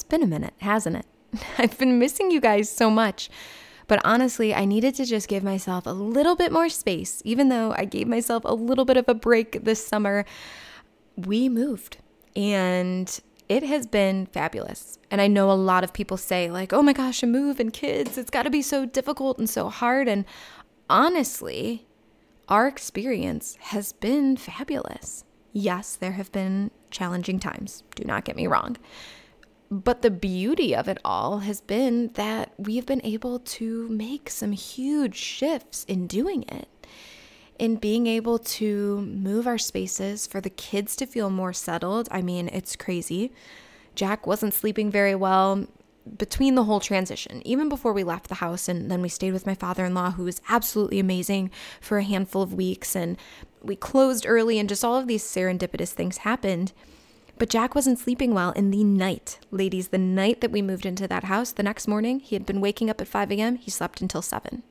it's been a minute, hasn't it? I've been missing you guys so much. But honestly, I needed to just give myself a little bit more space, even though I gave myself a little bit of a break this summer. We moved and it has been fabulous. And I know a lot of people say, like, oh my gosh, a move and kids, it's got to be so difficult and so hard. And honestly, our experience has been fabulous. Yes, there have been challenging times, do not get me wrong. But the beauty of it all has been that we've been able to make some huge shifts in doing it. In being able to move our spaces for the kids to feel more settled. I mean, it's crazy. Jack wasn't sleeping very well between the whole transition, even before we left the house. And then we stayed with my father in law, who was absolutely amazing for a handful of weeks. And we closed early, and just all of these serendipitous things happened. But Jack wasn't sleeping well in the night. Ladies, the night that we moved into that house, the next morning, he had been waking up at 5 a.m., he slept until 7.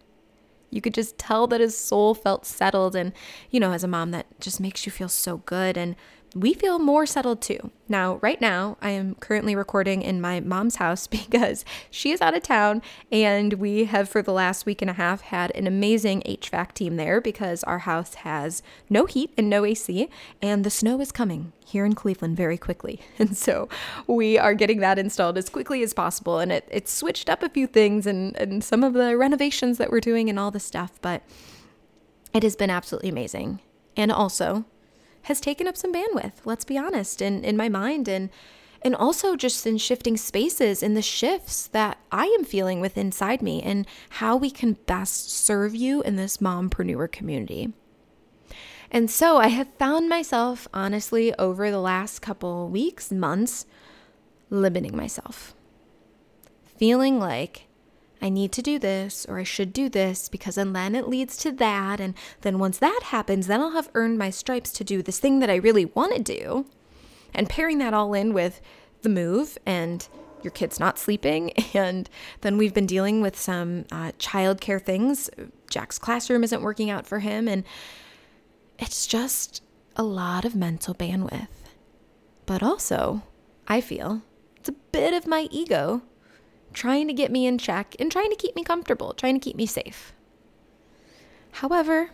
You could just tell that his soul felt settled. And, you know, as a mom, that just makes you feel so good. And we feel more settled too. Now, right now, I am currently recording in my mom's house because she is out of town, and we have for the last week and a half had an amazing HVAC team there because our house has no heat and no AC, and the snow is coming here in Cleveland very quickly. And so we are getting that installed as quickly as possible. And it, it switched up a few things and, and some of the renovations that we're doing and all the stuff, but it has been absolutely amazing. And also, has taken up some bandwidth, let's be honest, in, in my mind and and also just in shifting spaces in the shifts that I am feeling with inside me and how we can best serve you in this mompreneur community. And so I have found myself, honestly, over the last couple weeks, months, limiting myself. Feeling like I need to do this or I should do this because and then it leads to that. And then once that happens, then I'll have earned my stripes to do this thing that I really want to do. And pairing that all in with the move and your kid's not sleeping. And then we've been dealing with some uh, childcare things. Jack's classroom isn't working out for him. And it's just a lot of mental bandwidth. But also, I feel it's a bit of my ego trying to get me in check and trying to keep me comfortable, trying to keep me safe. However,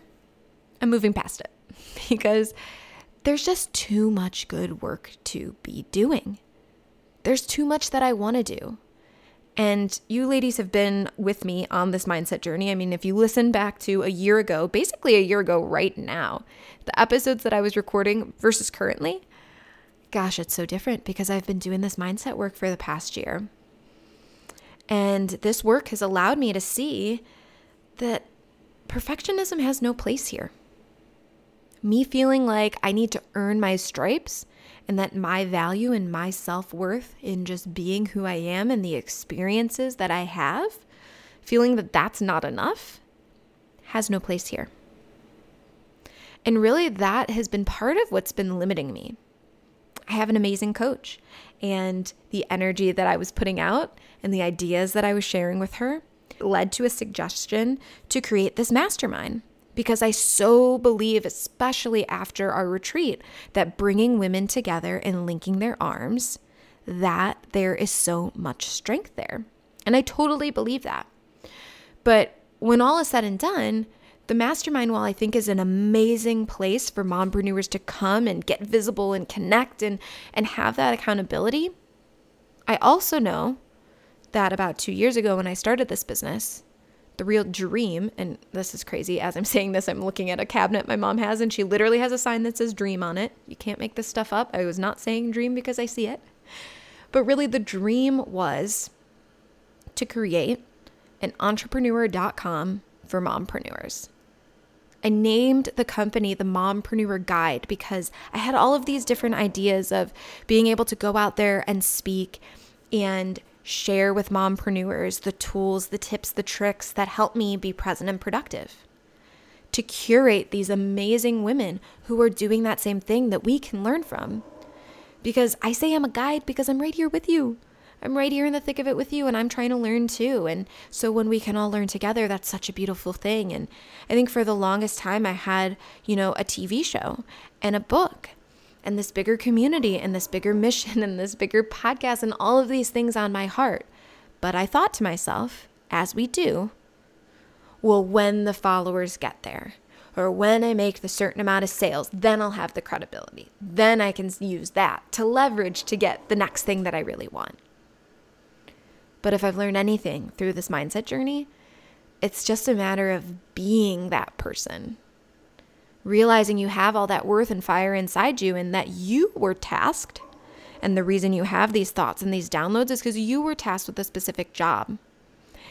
I'm moving past it because there's just too much good work to be doing. There's too much that I want to do. And you ladies have been with me on this mindset journey. I mean, if you listen back to a year ago, basically a year ago right now, the episodes that I was recording versus currently, gosh, it's so different because I've been doing this mindset work for the past year. And this work has allowed me to see that perfectionism has no place here. Me feeling like I need to earn my stripes and that my value and my self worth in just being who I am and the experiences that I have, feeling that that's not enough, has no place here. And really, that has been part of what's been limiting me. I have an amazing coach, and the energy that I was putting out and the ideas that I was sharing with her led to a suggestion to create this mastermind because I so believe, especially after our retreat, that bringing women together and linking their arms, that there is so much strength there. And I totally believe that. But when all is said and done, the mastermind, while I think is an amazing place for mompreneurs to come and get visible and connect and, and have that accountability, I also know that about two years ago when I started this business, the real dream, and this is crazy, as I'm saying this, I'm looking at a cabinet my mom has, and she literally has a sign that says dream on it. You can't make this stuff up. I was not saying dream because I see it. But really, the dream was to create an entrepreneur.com for mompreneurs. I named the company the Mompreneur Guide because I had all of these different ideas of being able to go out there and speak and share with mompreneurs the tools, the tips, the tricks that help me be present and productive. To curate these amazing women who are doing that same thing that we can learn from. Because I say I'm a guide because I'm right here with you. I'm right here in the thick of it with you and I'm trying to learn too. And so when we can all learn together, that's such a beautiful thing. And I think for the longest time, I had, you know, a TV show and a book and this bigger community and this bigger mission and this bigger podcast and all of these things on my heart. But I thought to myself, as we do, well, when the followers get there, or when I make the certain amount of sales, then I'll have the credibility. Then I can use that to leverage to get the next thing that I really want. But if I've learned anything through this mindset journey, it's just a matter of being that person realizing you have all that worth and fire inside you and that you were tasked. And the reason you have these thoughts and these downloads is because you were tasked with a specific job.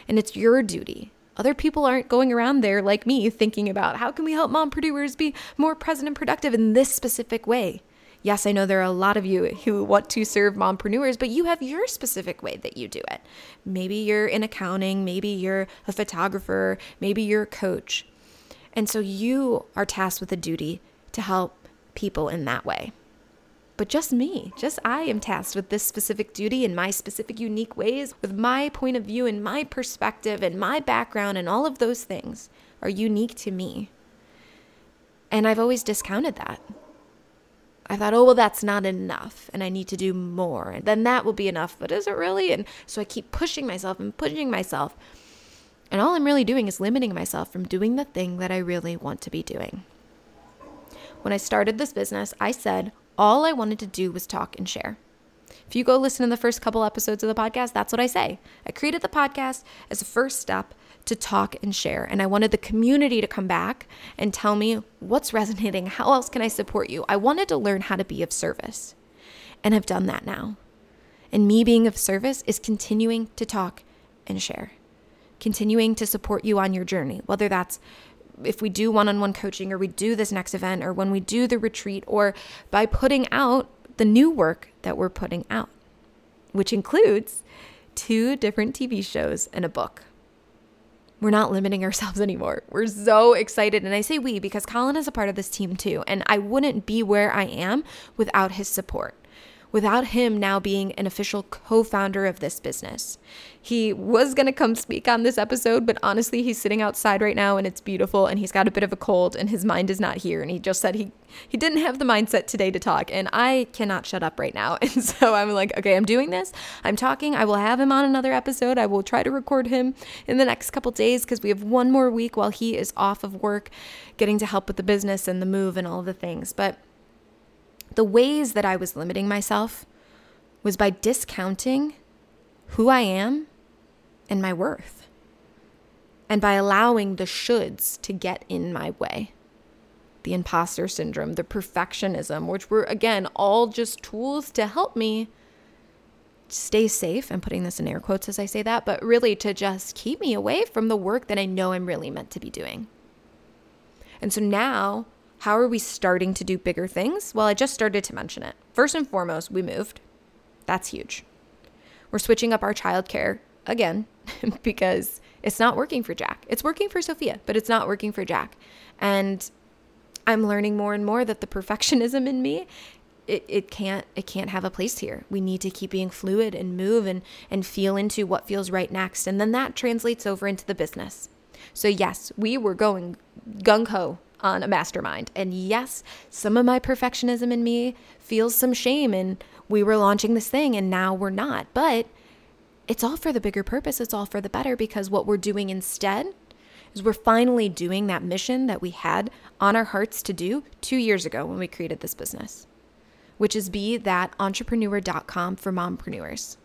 And it's your duty. Other people aren't going around there like me thinking about how can we help mom mompreneurs be more present and productive in this specific way. Yes, I know there are a lot of you who want to serve mompreneurs, but you have your specific way that you do it. Maybe you're in accounting, maybe you're a photographer, maybe you're a coach. And so you are tasked with a duty to help people in that way. But just me, just I am tasked with this specific duty in my specific unique ways, with my point of view and my perspective and my background, and all of those things are unique to me. And I've always discounted that. I thought, oh, well, that's not enough, and I need to do more, and then that will be enough. But is it really? And so I keep pushing myself and pushing myself. And all I'm really doing is limiting myself from doing the thing that I really want to be doing. When I started this business, I said all I wanted to do was talk and share. If you go listen to the first couple episodes of the podcast, that's what I say. I created the podcast as a first step to talk and share. And I wanted the community to come back and tell me what's resonating. How else can I support you? I wanted to learn how to be of service. And I've done that now. And me being of service is continuing to talk and share continuing to support you on your journey, whether that's if we do one on one coaching or we do this next event or when we do the retreat or by putting out the new work that we're putting out, which includes two different TV shows and a book. We're not limiting ourselves anymore. We're so excited. And I say we because Colin is a part of this team too. And I wouldn't be where I am without his support without him now being an official co founder of this business. He was going to come speak on this episode, but honestly, he's sitting outside right now and it's beautiful and he's got a bit of a cold and his mind is not here. And he just said he, he didn't have the mindset today to talk. And I cannot shut up right now. And so I'm like, okay, I'm doing this. I'm talking. I will have him on another episode. I will try to record him in the next couple days because we have one more week while he is off of work, getting to help with the business and the move and all the things. But the ways that I was limiting myself was by discounting who I am and my worth, and by allowing the shoulds to get in my way. The imposter syndrome, the perfectionism, which were again all just tools to help me stay safe. I'm putting this in air quotes as I say that, but really to just keep me away from the work that I know I'm really meant to be doing. And so now how are we starting to do bigger things? Well, I just started to mention it. First and foremost, we moved. That's huge. We're switching up our childcare again because it's not working for Jack. It's working for Sophia, but it's not working for Jack. And I'm learning more and more that the perfectionism in me it, it can't it can't have a place here. We need to keep being fluid and move and and feel into what feels right next. And then that translates over into the business. So yes, we were going gung ho on a mastermind. And yes, some of my perfectionism in me feels some shame and we were launching this thing and now we're not. But it's all for the bigger purpose. It's all for the better because what we're doing instead is we're finally doing that mission that we had on our hearts to do 2 years ago when we created this business, which is be that entrepreneur.com for mompreneurs.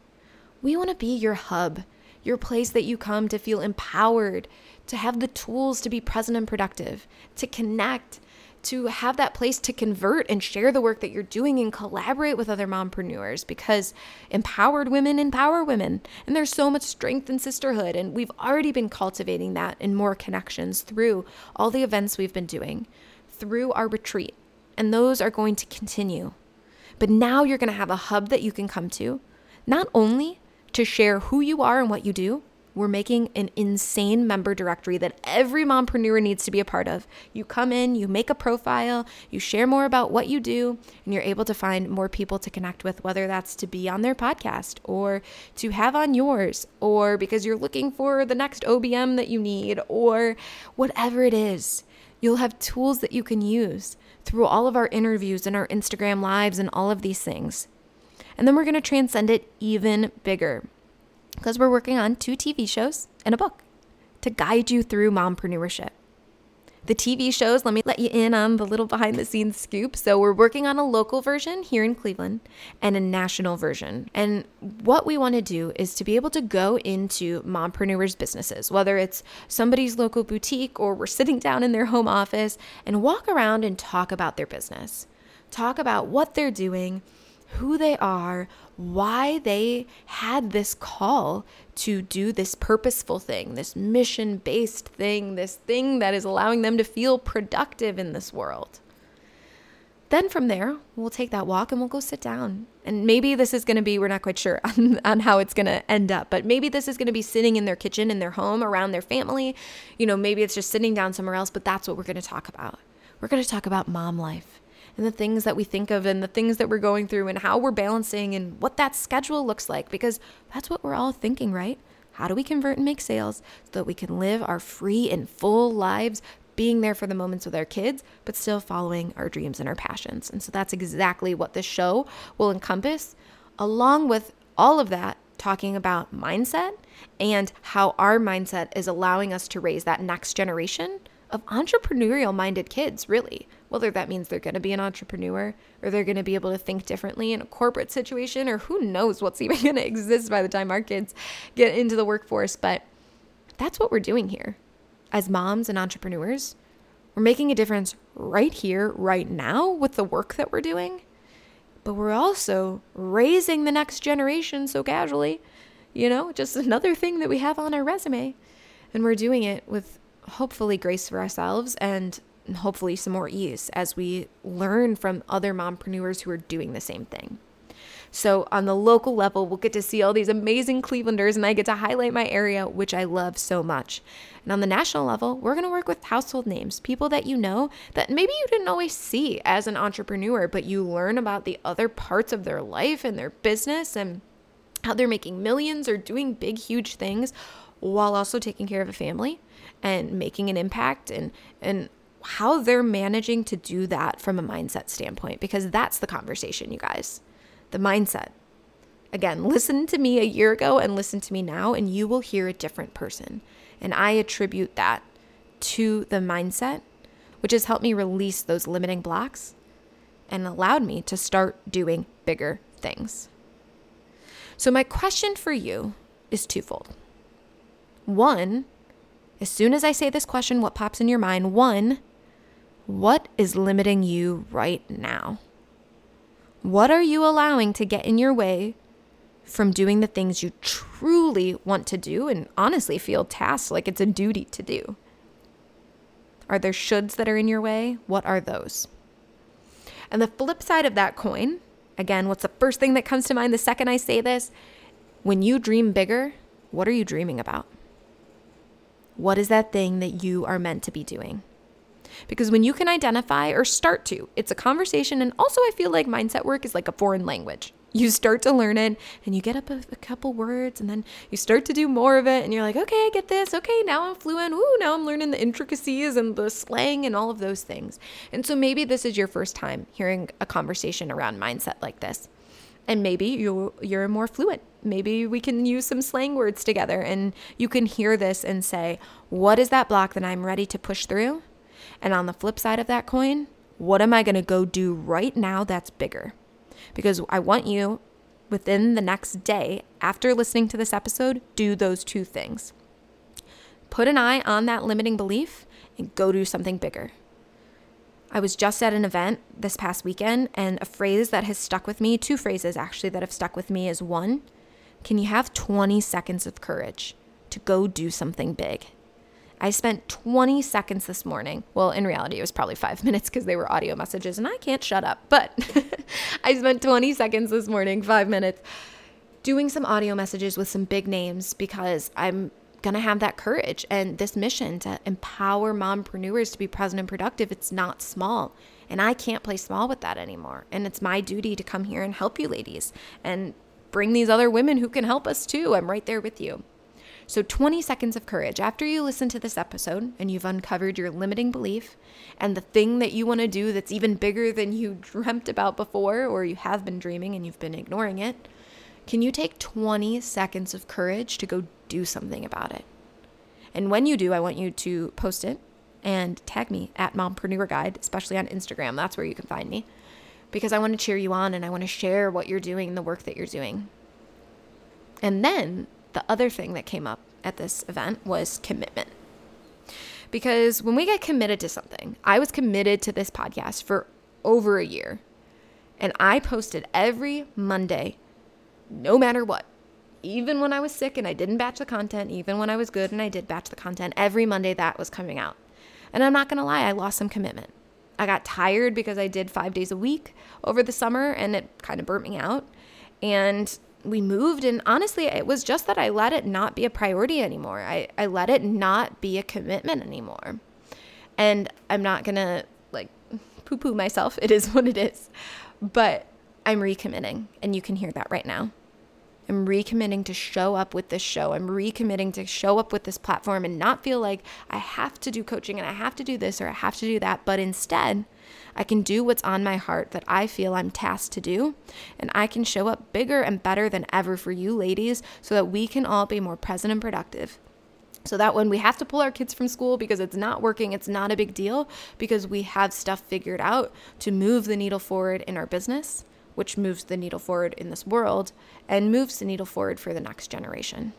We want to be your hub, your place that you come to feel empowered, to have the tools to be present and productive, to connect, to have that place to convert and share the work that you're doing and collaborate with other mompreneurs because empowered women empower women. And there's so much strength in sisterhood. And we've already been cultivating that in more connections through all the events we've been doing, through our retreat. And those are going to continue. But now you're going to have a hub that you can come to, not only to share who you are and what you do, we're making an insane member directory that every mompreneur needs to be a part of. You come in, you make a profile, you share more about what you do, and you're able to find more people to connect with, whether that's to be on their podcast or to have on yours, or because you're looking for the next OBM that you need, or whatever it is. You'll have tools that you can use through all of our interviews and our Instagram lives and all of these things. And then we're going to transcend it even bigger because we're working on two TV shows and a book to guide you through mompreneurship. The TV shows, let me let you in on the little behind the scenes scoop. So, we're working on a local version here in Cleveland and a national version. And what we want to do is to be able to go into mompreneurs' businesses, whether it's somebody's local boutique or we're sitting down in their home office and walk around and talk about their business. Talk about what they're doing, who they are, why they had this call to do this purposeful thing, this mission based thing, this thing that is allowing them to feel productive in this world. Then from there, we'll take that walk and we'll go sit down. And maybe this is going to be, we're not quite sure on, on how it's going to end up, but maybe this is going to be sitting in their kitchen, in their home, around their family. You know, maybe it's just sitting down somewhere else, but that's what we're going to talk about. We're going to talk about mom life and the things that we think of and the things that we're going through and how we're balancing and what that schedule looks like because that's what we're all thinking, right? How do we convert and make sales so that we can live our free and full lives, being there for the moments with our kids, but still following our dreams and our passions? And so that's exactly what this show will encompass, along with all of that, talking about mindset and how our mindset is allowing us to raise that next generation of entrepreneurial minded kids, really whether that means they're going to be an entrepreneur or they're going to be able to think differently in a corporate situation or who knows what's even going to exist by the time our kids get into the workforce. But that's what we're doing here. As moms and entrepreneurs, we're making a difference right here, right now with the work that we're doing. But we're also raising the next generation so casually, you know, just another thing that we have on our resume. And we're doing it with hopefully grace for ourselves and hopefully some more ease as we learn from other mompreneurs who are doing the same thing. So, on the local level, we'll get to see all these amazing Clevelanders, and I get to highlight my area, which I love so much. And on the national level, we're going to work with household names, people that you know that maybe you didn't always see as an entrepreneur, but you learn about the other parts of their life and their business and how they're making millions or doing big, huge things while also taking care of a family and making an impact and, and how they're managing to do that from a mindset standpoint, because that's the conversation, you guys. The mindset. Again, listen to me a year ago and listen to me now, and you will hear a different person. And I attribute that to the mindset, which has helped me release those limiting blocks and allowed me to start doing bigger things. So, my question for you is twofold. One, as soon as I say this question, what pops in your mind? One, what is limiting you right now? What are you allowing to get in your way from doing the things you truly want to do and honestly feel tasked like it's a duty to do? Are there shoulds that are in your way? What are those? And the flip side of that coin, again, what's the first thing that comes to mind the second I say this? When you dream bigger, what are you dreaming about? What is that thing that you are meant to be doing? Because when you can identify or start to, it's a conversation. And also, I feel like mindset work is like a foreign language. You start to learn it and you get up a, a, couple words and then you start to do more of it and you're like, okay, I get this. Okay, now I'm fluent. Ooh, now I'm learning the intricacies and the slang and all of those things. And so maybe this is your first time hearing a conversation around mindset like this. And maybe you you're more fluent. Maybe we can use some slang words together and you can hear this and say, what is that block that I'm ready to push through? And on the flip side of that coin, what am I going to go do right now that's bigger? Because I want you within the next day after listening to this episode, do those two things. Put an eye on that limiting belief and go do something bigger. I was just at an event this past weekend, and a phrase that has stuck with me, two phrases actually that have stuck with me, is one, can you have 20 seconds of courage to go do something big? I spent 20 seconds this morning. Well, in reality, it was probably five minutes because they were audio messages and I can't shut up. But I spent 20 seconds this morning, five minutes, doing some audio messages with some big names because I'm going to have that courage and this mission to empower mompreneurs to be present and productive. It's not small. And I can't play small with that anymore. And it's my duty to come here and help you ladies and bring these other women who can help us too. I'm right there with you. So, 20 seconds of courage. After you listen to this episode and you've uncovered your limiting belief and the thing that you want to do that's even bigger than you dreamt about before, or you have been dreaming and you've been ignoring it, can you take 20 seconds of courage to go do something about it? And when you do, I want you to post it and tag me at Mompreneur Guide, especially on Instagram. That's where you can find me because I want to cheer you on and I want to share what you're doing the work that you're doing. And then the other thing that came up at this event was commitment. Because when we get committed to something, I was committed to this podcast for over a year. And I posted every Monday, no matter what. Even when I was sick and I didn't batch the content, even when I was good and I did batch the content, every Monday that was coming out. And I'm not going to lie, I lost some commitment. I got tired because I did five days a week over the summer and it kind of burnt me out. And we moved and honestly it was just that i let it not be a priority anymore i, I let it not be a commitment anymore and i'm not gonna like poo poo myself it is what it is but i'm recommitting and you can hear that right now i'm recommitting to show up with this show i'm recommitting to show up with this platform and not feel like i have to do coaching and i have to do this or i have to do that but instead I can do what's on my heart that I feel I'm tasked to do, and I can show up bigger and better than ever for you ladies so that we can all be more present and productive. So that when we have to pull our kids from school because it's not working, it's not a big deal because we have stuff figured out to move the needle forward in our business, which moves the needle forward in this world and moves the needle forward for the next generation.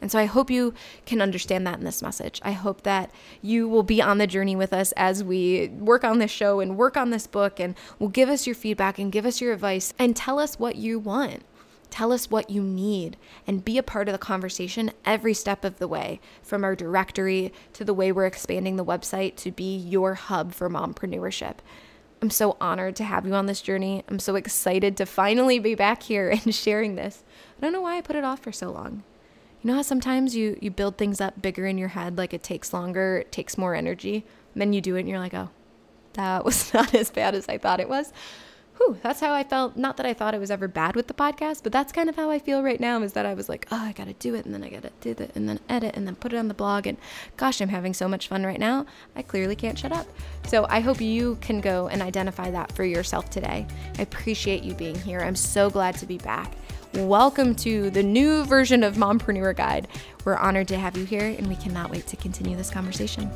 And so I hope you can understand that in this message. I hope that you will be on the journey with us as we work on this show and work on this book and will give us your feedback and give us your advice and tell us what you want. Tell us what you need and be a part of the conversation every step of the way, from our directory to the way we're expanding the website to be your hub for mompreneurship. I'm so honored to have you on this journey. I'm so excited to finally be back here and sharing this. I don't know why I put it off for so long you know how sometimes you you build things up bigger in your head like it takes longer it takes more energy and then you do it and you're like oh that was not as bad as i thought it was Whew, that's how I felt. Not that I thought it was ever bad with the podcast, but that's kind of how I feel right now is that I was like, oh, I got to do it. And then I got to do it and then edit and then put it on the blog. And gosh, I'm having so much fun right now. I clearly can't shut up. So I hope you can go and identify that for yourself today. I appreciate you being here. I'm so glad to be back. Welcome to the new version of Mompreneur Guide. We're honored to have you here, and we cannot wait to continue this conversation.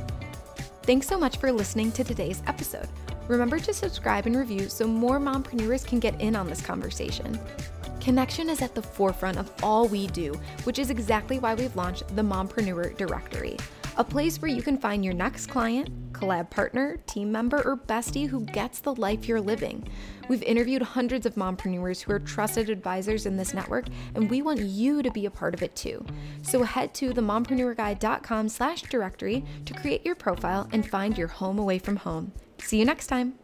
Thanks so much for listening to today's episode. Remember to subscribe and review so more mompreneurs can get in on this conversation. Connection is at the forefront of all we do, which is exactly why we've launched the Mompreneur Directory a place where you can find your next client, collab partner, team member, or bestie who gets the life you're living. We've interviewed hundreds of mompreneurs who are trusted advisors in this network, and we want you to be a part of it too. So head to themompreneurguide.com slash directory to create your profile and find your home away from home. See you next time.